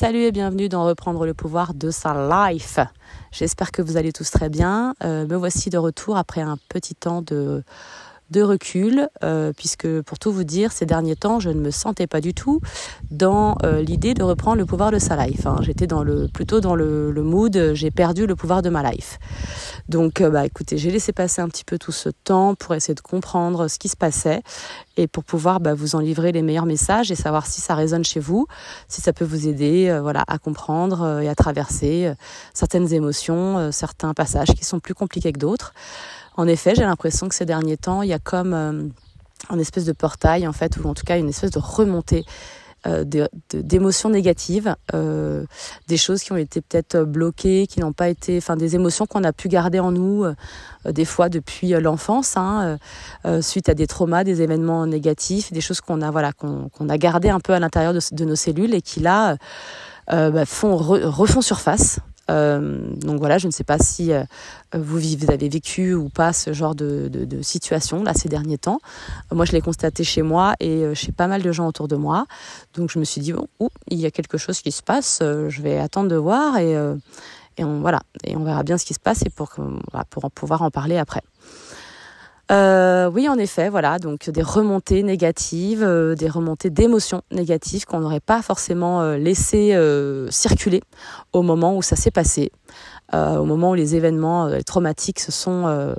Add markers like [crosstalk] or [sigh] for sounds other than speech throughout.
Salut et bienvenue dans Reprendre le pouvoir de sa life. J'espère que vous allez tous très bien. Euh, me voici de retour après un petit temps de de recul, euh, puisque pour tout vous dire, ces derniers temps, je ne me sentais pas du tout dans euh, l'idée de reprendre le pouvoir de sa life. Hein. J'étais dans le plutôt dans le, le mood, j'ai perdu le pouvoir de ma life. Donc, euh, bah, écoutez, j'ai laissé passer un petit peu tout ce temps pour essayer de comprendre ce qui se passait et pour pouvoir bah, vous en livrer les meilleurs messages et savoir si ça résonne chez vous, si ça peut vous aider, voilà, à comprendre et à traverser certaines émotions, certains passages qui sont plus compliqués que d'autres. En effet, j'ai l'impression que ces derniers temps, il y a comme euh, un espèce de portail, en fait, ou en tout cas une espèce de remontée euh, d'émotions négatives, euh, des choses qui ont été peut-être bloquées, qui n'ont pas été, enfin des émotions qu'on a pu garder en nous, des fois depuis l'enfance, hein, suite à des traumas, des événements négatifs, des choses qu'on a, voilà, qu'on a gardées un peu à l'intérieur de, nos cellules et qui là bah, font refont surface euh, donc voilà, je ne sais pas si euh, vous, avez vécu ou pas ce genre de, situation là ces derniers temps. moi, je l'ai constaté chez moi et euh, chez pas mal de gens autour de moi. Donc je me suis dit bon, il y a quelque chose qui se passe. je vais attendre de voir et, on voilà et on verra bien ce qui se passe et pour pouvoir en parler après. Euh, oui, en effet, voilà, donc des remontées négatives, euh, des remontées d'émotions négatives qu'on n'aurait pas forcément euh, laissé euh, circuler au moment où ça s'est passé, au moment où les événements traumatiques se sont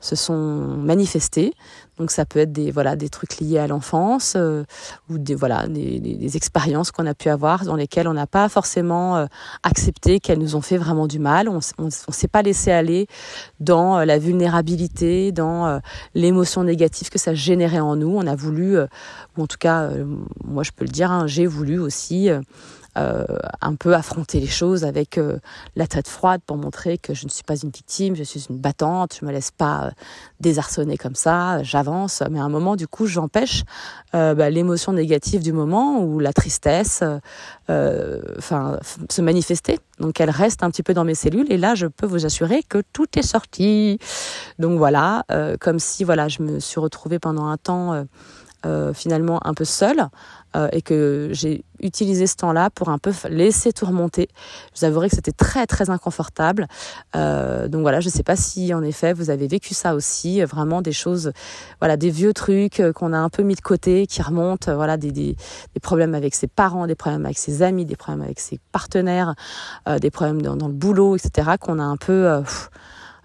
se sont manifestés. Donc ça peut être des voilà des trucs liés à l'enfance euh, ou des voilà des, des, expériences qu'on a pu avoir dans lesquelles on n'a pas forcément euh, accepté qu'elles nous ont fait vraiment du mal. On on, s'est pas laissé aller dans euh, la vulnérabilité, dans l'émotion négative que ça générait en nous. On a voulu ou en tout cas moi je peux le dire, hein, j'ai voulu aussi euh, un peu affronter les choses avec euh, la tête froide pour montrer que je ne suis pas une victime, je suis une battante, je me laisse pas euh, désarçonner comme ça, j'avance. Mais à un moment, du coup, j'empêche bah, l'émotion négative du moment ou la tristesse, enfin, se manifester. Donc, elle reste un petit peu dans mes cellules et là, je peux vous assurer que tout est sorti. Donc voilà, comme si voilà, je me suis retrouvée pendant un temps. Finalement un peu seule euh, et que j'ai utilisé ce temps-là pour un peu laisser tout remonter. Je vous avouerai que c'était très très inconfortable. Euh, donc voilà, je ne sais pas si en effet vous avez vécu ça aussi, vraiment des choses, voilà, des vieux trucs qu'on a un peu mis de côté, qui remontent, voilà, des, des, problèmes avec ses parents, des problèmes avec ses amis, des problèmes avec ses partenaires, des problèmes dans, dans, le boulot, etc. qu'on a un peu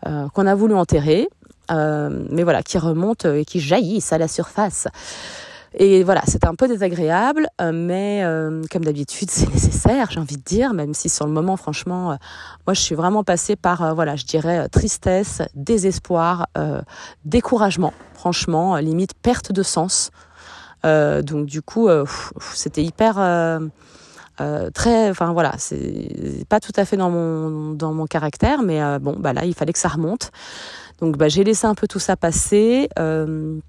qu'on a voulu enterrer euh, mais voilà, qui remontent et qui jaillissent à la surface. Et voilà, c'est un peu désagréable, euh, mais euh, comme d'habitude, c'est [laughs] nécessaire, j'ai envie de dire, même si sur le moment, franchement, moi, je suis vraiment passée par, voilà, je dirais, tristesse, désespoir, découragement, franchement, limite perte de sens. donc du coup, c'était hyper... très, enfin voilà, c'est pas tout à fait dans mon dans mon caractère, mais bon, bah là, il fallait que ça remonte. Donc bah, j'ai laissé un peu tout ça passer. Euh,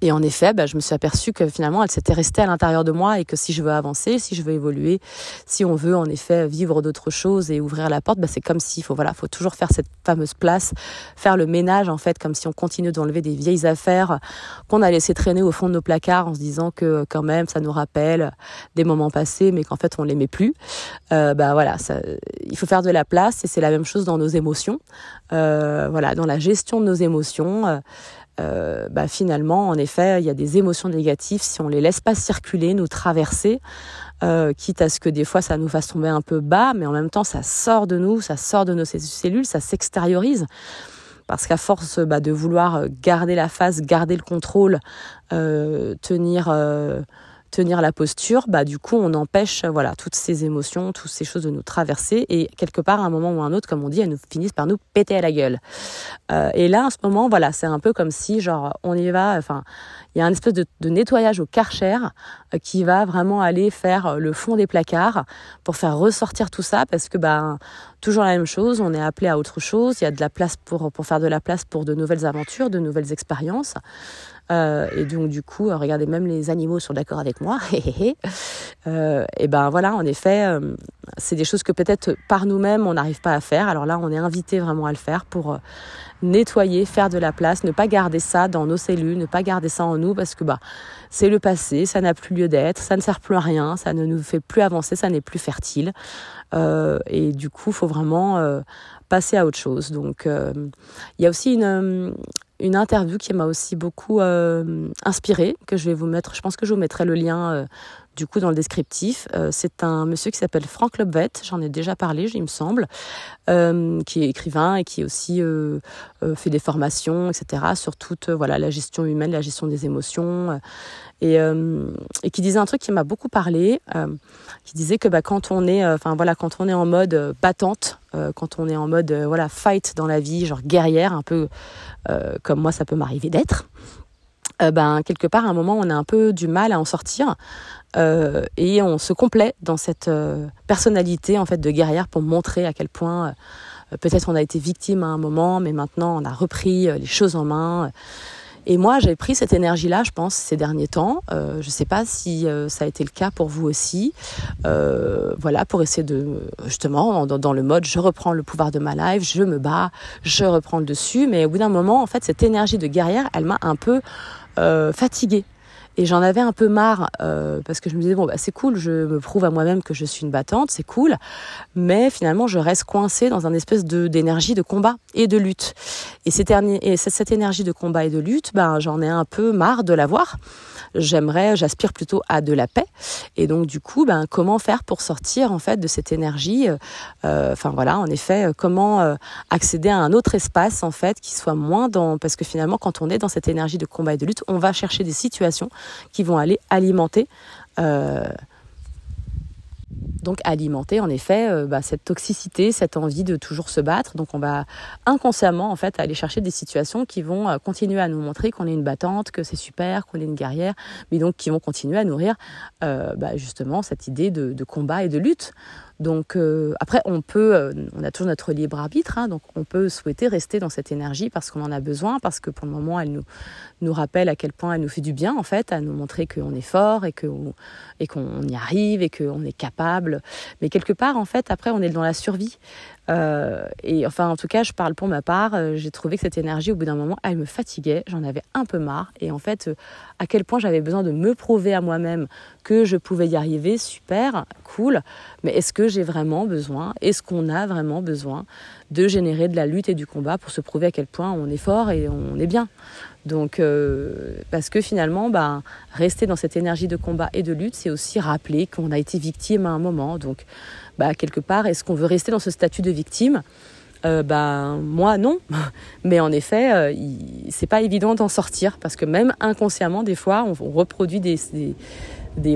et en effet, bah, je me suis aperçue que finalement, elle s'était restée à l'intérieur de moi et que si je veux avancer, si je veux évoluer, si on veut en effet vivre d'autres choses et ouvrir la porte, bah, c'est comme s'il faut voilà, faut toujours faire cette fameuse place, faire le ménage en fait, comme si on continue d'enlever des vieilles affaires qu'on a laissé traîner au fond de nos placards en se disant que quand même ça nous rappelle des moments passés, mais qu'en fait on l'aimait plus. Euh, bah voilà, il faut faire de la place et c'est la même chose dans nos émotions. Euh, voilà, dans la gestion de nos émotions. Euh, euh, bah finalement, en effet, il y a des émotions négatives si on les laisse pas circuler, nous traverser, euh, quitte à ce que des fois ça nous fasse tomber un peu bas, mais en même temps ça sort de nous, ça sort de nos cellules, ça s'extériorise. Parce qu'à force bah, de vouloir garder la face, garder le contrôle, euh, tenir euh, tenir la posture, bah du coup on empêche voilà toutes ces émotions, toutes ces choses de nous traverser et quelque part à un moment ou à un autre, comme on dit, elles nous finissent par nous péter à la gueule. Euh, et là en ce moment voilà c'est un peu comme si genre on y va, enfin il y a un espèce de, nettoyage au karcher euh, qui va vraiment aller faire le fond des placards pour faire ressortir tout ça parce que bah toujours la même chose, on est appelé à autre chose, il y a de la place pour pour faire de la place pour de nouvelles aventures, de nouvelles expériences. Euh, et donc du coup, euh, regardez, même les animaux sont d'accord avec moi. [laughs] et ben voilà, en effet, c'est des choses que peut-être par nous-mêmes on n'arrive pas à faire. Alors là, on est invité vraiment à le faire pour nettoyer, faire de la place, ne pas garder ça dans nos cellules, ne pas garder ça en nous parce que bah c'est le passé, ça n'a plus lieu d'être, ça ne sert plus à rien, ça ne nous fait plus avancer, ça n'est plus fertile. Euh, et du coup, il faut vraiment euh, passer à autre chose. Donc, euh, il y a aussi une, une interview qui m'a aussi beaucoup euh, inspirée, que je vais vous mettre, je pense que je vous mettrai le lien euh, du coup dans le descriptif. Euh, c'est un monsieur qui s'appelle Franck Lobvet, j'en ai déjà parlé, il me semble, qui est écrivain et qui aussi fait des formations, etc., sur toute voilà, la gestion humaine, la gestion des émotions. Et, qui disait un truc qui m'a beaucoup parlé, qui disait que bah, quand on est, quand on est en mode battante, quand on est en mode voilà fight dans la vie, genre guerrière, un peu comme moi ça peut m'arriver d'être, euh, ben quelque part à un moment on a un peu du mal à en sortir euh, et on se complaît dans cette euh, personnalité en fait de guerrière pour montrer à quel point peut-être on a été victime à un moment mais maintenant on a repris les choses en main et moi, j'ai pris cette énergie-là, je pense, ces derniers temps. Euh, je sais pas si euh, ça a été le cas pour vous aussi. Euh, voilà, pour essayer de, justement, dans, dans, le mode, je reprends le pouvoir de ma life, je me bats, je reprends le dessus. Mais au bout d'un moment, en fait, cette énergie de guerrière, elle m'a un peu fatiguée. Et j'en avais un peu marre euh, parce que je me disais bon bah c'est cool, je me prouve à moi-même que je suis une battante, c'est cool, mais finalement je reste coincée dans un espèce d'énergie de combat et de lutte. Et cette, et cette énergie de combat et de lutte, ben j'en ai un peu marre de l'avoir j'aimerais, j'aspire plutôt à de la paix. Et donc du coup, ben comment faire pour sortir en fait de cette énergie euh, Enfin voilà, en effet, euh, comment euh, accéder à un autre espace en fait qui soit moins dans parce que finalement quand on est dans cette énergie de combat et de lutte, on va chercher des situations qui vont aller alimenter euh, donc alimenter en effet euh, bah, cette toxicité, cette envie de toujours se battre. Donc on va inconsciemment en fait aller chercher des situations qui vont euh, continuer à nous montrer qu'on est une battante, que c'est super, qu'on est une guerrière, mais qui vont continuer à nourrir bah, justement cette idée de, combat et de lutte. Donc euh, après, on peut, euh, on a toujours notre libre arbitre, hein, donc on peut souhaiter rester dans cette énergie parce qu'on en a besoin, parce que pour le moment, elle nous, nous rappelle à quel point elle nous fait du bien en fait, à nous montrer qu'on est fort et qu'on et qu'on y arrive et qu'on est capable. Mais quelque part, en fait, après, on est dans la survie. Euh, et enfin, en tout cas, je parle pour ma part. Euh, j'ai trouvé que cette énergie, au bout d'un moment, elle me fatiguait. J'en avais un peu marre. Et en fait, euh, à quel point j'avais besoin de me prouver à moi-même que je pouvais y arriver, super, cool. Mais est-ce que j'ai vraiment besoin? Est-ce qu'on a vraiment besoin de générer de la lutte et du combat pour se prouver à quel point on est fort et on est bien? Donc, parce que finalement, bah, rester dans cette énergie de combat et de lutte, c'est aussi rappeler qu'on a été victime à un moment. Donc, bah, quelque part, est-ce qu'on veut rester dans ce statut de victime? Euh, bah, moi non, [laughs] mais en effet, euh, c'est pas évident d'en sortir parce que même inconsciemment, des fois, on, reproduit des,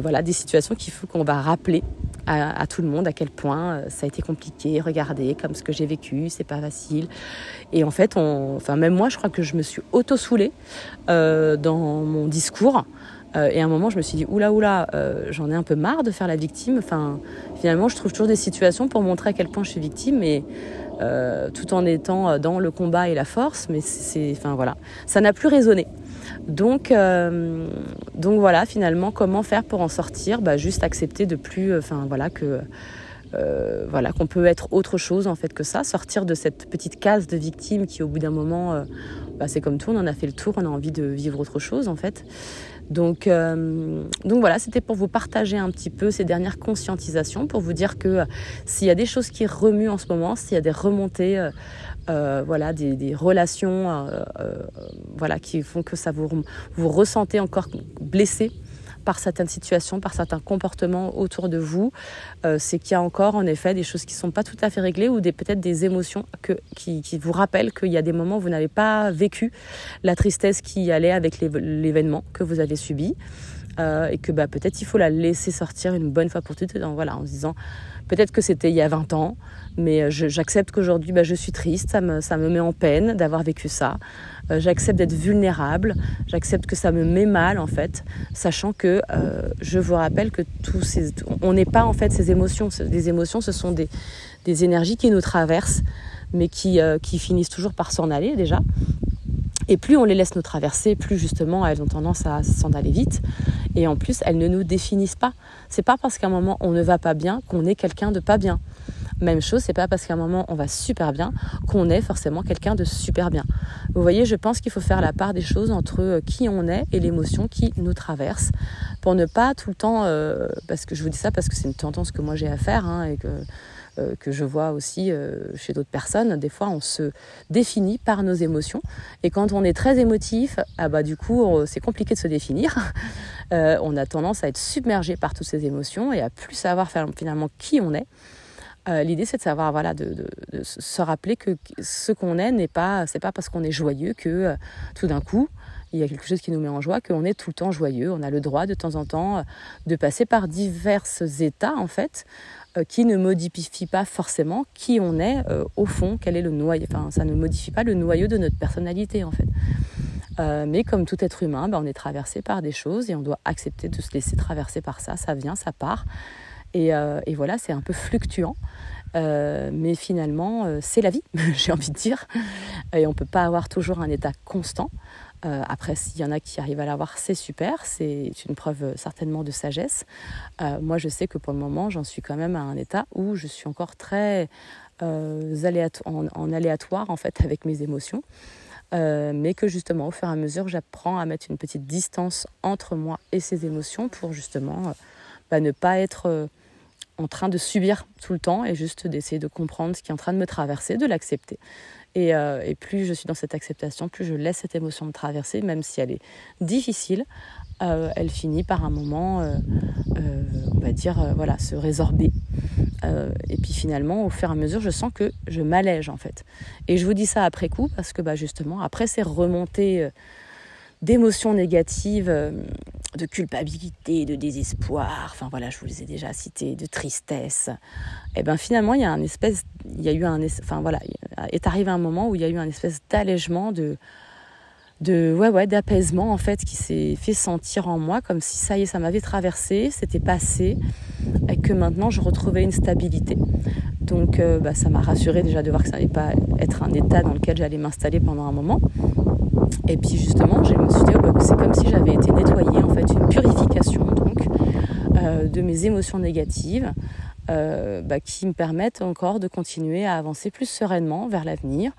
voilà, des situations qu'il faut qu'on va rappeler à, tout le monde à quel point euh, ça a été compliqué. Regardez, comme ce que j'ai vécu, c'est pas facile. Et en fait, enfin, même moi, je crois que je me suis auto-soulée euh, dans mon discours. Euh, et à un moment, je me suis dit, oula, oula, euh, j'en ai un peu marre de faire la victime. Enfin, finalement, je trouve toujours des situations pour montrer à quel point je suis victime, et euh, tout en étant dans le combat et la force. Mais c'est, enfin voilà, ça n'a plus résonné. Donc, donc voilà, finalement, comment faire pour en sortir? Bah, Juste accepter de plus, enfin voilà, que voilà, qu'on peut être autre chose en fait que ça, sortir de cette petite case de victime qui, au bout d'un moment, bah, c'est comme tout, on en a fait le tour, on a envie de vivre autre chose en fait. Donc, euh, donc voilà, c'était pour vous partager un petit peu ces dernières conscientisations, pour vous dire que euh, s'il y a des choses qui remuent en ce moment, s'il y a des remontées, euh, voilà, des, relations, voilà, qui font que ça vous vous ressentez encore blessé par certaines situations, par certains comportements autour de vous, euh, c'est qu'il y a encore en effet des choses qui ne sont pas tout à fait réglées ou peut-être des émotions que, qui, vous rappellent qu'il y a des moments où vous n'avez pas vécu la tristesse qui allait avec l'événement que vous avez subi. Euh, et que bah, peut-être il faut la laisser sortir une bonne fois pour toutes voilà, en se disant peut-être que c'était il y a 20 ans, mais euh, j'accepte qu'aujourd'hui bah, je suis triste, ça me, met en peine d'avoir vécu ça. Euh, j'accepte d'être vulnérable, j'accepte que ça me met mal en fait, sachant que euh, je vous rappelle que tous ces, on n'est pas en fait ces émotions, des émotions, ce sont des, énergies qui nous traversent, mais qui finissent toujours par s'en aller déjà. Et plus on les laisse nous traverser, plus justement elles ont tendance à s'en aller vite. Et en plus, elles ne nous définissent pas. C'est pas parce qu'à un moment on ne va pas bien qu'on est quelqu'un de pas bien. Même chose, c'est pas parce qu'à un moment on va super bien qu'on est forcément quelqu'un de super bien. Vous voyez, je pense qu'il faut faire la part des choses entre euh, qui on est et l'émotion qui nous traverse pour ne pas tout le temps, euh, parce que je vous dis ça parce que c'est une tendance que moi j'ai à faire hein, et que euh, que je vois aussi chez d'autres personnes. Des fois, on se définit par nos émotions. Et quand on est très émotif, ah bah, du coup, c'est compliqué de se définir. [laughs] on a tendance à être submergé par toutes ces émotions et à plus savoir finalement qui on est. Euh, l'idée, c'est de savoir, voilà, de, se rappeler que ce qu'on est n'est pas, c'est pas parce qu'on est joyeux que euh, tout d'un coup, il y a quelque chose qui nous met en joie, qu'on est tout le temps joyeux. On a le droit de temps en temps euh, de passer par divers états, en fait, qui ne modifient pas forcément qui on est au fond, quel est le noyau. Enfin, ça ne modifie pas le noyau de notre personnalité, en fait. mais comme tout être humain, ben, on est traversé par des choses et on doit accepter de se laisser traverser par ça. Ça vient, ça part. Euh, et, voilà, c'est un peu fluctuant. Euh, mais finalement, euh, c'est la vie, [laughs] j'ai envie de dire. Et on ne peut pas avoir toujours un état constant. Après, s'il y en a qui arrivent à l'avoir, c'est super. C'est une preuve certainement de sagesse. moi, je sais que pour le moment, j'en suis quand même à un état où je suis encore très en, en, aléatoire en fait avec mes émotions. mais que justement, au fur et à mesure, j'apprends à mettre une petite distance entre moi et ces émotions pour justement bah, ne pas être en train de subir tout le temps et juste d'essayer de comprendre ce qui est en train de me traverser, de l'accepter. Et, euh, plus je suis dans cette acceptation, plus je laisse cette émotion me traverser, même si elle est difficile, euh, elle finit par un moment, euh, on va dire, voilà, se résorber. et puis finalement, au fur et à mesure, je sens que je m'allège en fait. Et je vous dis ça après coup parce que bah, justement, après ces remontées d'émotions négatives, euh, de culpabilité, de désespoir, enfin voilà, je vous les ai déjà cités, de tristesse. Et eh ben finalement, il y a un espèce, il y a eu un, enfin voilà, est arrivé un moment où il y a eu un espèce d'allègement, de, de ouais ouais, d'apaisement en fait, qui s'est fait sentir en moi, comme si ça y est, ça m'avait traversé, c'était passé, et que maintenant je retrouvais une stabilité. Donc euh, bah, ça m'a rassuré déjà de voir que ça n'allait pas être un état dans lequel j'allais m'installer pendant un moment. Et puis justement, je me suis dit, oh, bah, c'est comme si j'avais été nettoyée, en fait, une purification donc euh, de mes émotions négatives euh, bah, qui me permettent encore de continuer à avancer plus sereinement vers l'avenir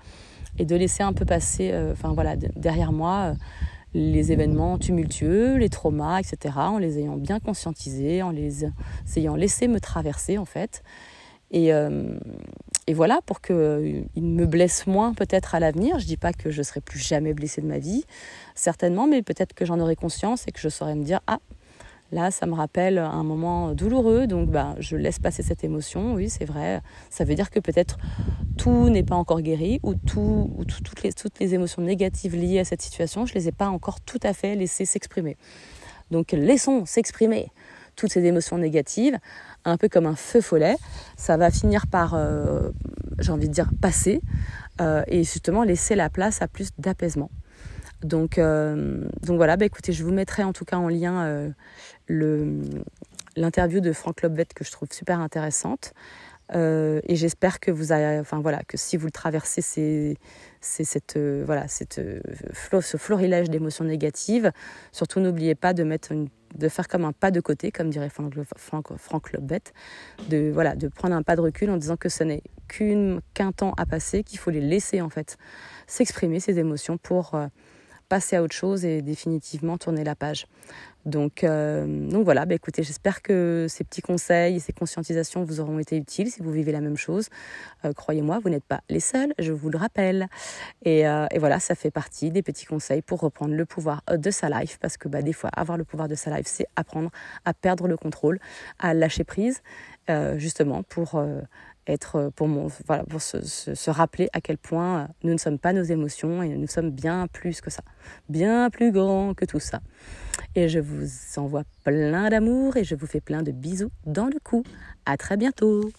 et de laisser un peu passer, euh, enfin voilà, derrière moi les événements tumultueux, les traumas, etc., en les ayant bien conscientisés, en les ayant laissé me traverser en fait. Et, et voilà, pour qu'il euh, me blesse moins peut-être à l'avenir. Je ne dis pas que je serai plus jamais blessée de ma vie, certainement, mais peut-être que j'en aurai conscience et que je saurai me dire ah là ça me rappelle un moment douloureux, donc bah, je laisse passer cette émotion. Oui, c'est vrai. Ça veut dire que peut-être tout n'est pas encore guéri ou, tout, ou toutes, les, toutes les émotions négatives liées à cette situation, je ne les ai pas encore tout à fait laissées s'exprimer. Donc laissons s'exprimer toutes ces émotions négatives un peu comme un feu follet. Ça va finir par, euh, j'ai envie de dire, passer euh, et justement laisser la place à plus d'apaisement. Donc, euh, donc voilà, bah écoutez, je vous mettrai en tout cas en lien l'interview de Franck Lobvet que je trouve super intéressante. Et j'espère que vous avez, enfin voilà, que si vous le traversez, c'est, cette, voilà, cette, ce florilège d'émotions négatives. Surtout, n'oubliez pas de mettre de faire comme un pas de côté, comme dirait Franck, Franck, Franck de, voilà, de prendre un pas de recul en disant que ce n'est qu'un temps à passer, qu'il faut les laisser en fait s'exprimer, ces émotions, pour euh, passer à autre chose et définitivement tourner la page. Donc, euh, donc voilà, bah écoutez, j'espère que ces petits conseils et ces conscientisations vous auront été utiles si vous vivez la même chose. Euh, croyez-moi, vous n'êtes pas les seuls, je vous le rappelle. Et, euh, et, voilà, ça fait partie des petits conseils pour reprendre le pouvoir de sa life, parce que bah, des fois, avoir le pouvoir de sa life, c'est apprendre à perdre le contrôle, à lâcher prise, justement pour être pour mon voilà pour se, se, rappeler à quel point nous ne sommes pas nos émotions et nous sommes bien plus que ça, bien plus grand que tout ça. Et je vous envoie plein d'amour et je vous fais plein de bisous dans le cou. À très bientôt.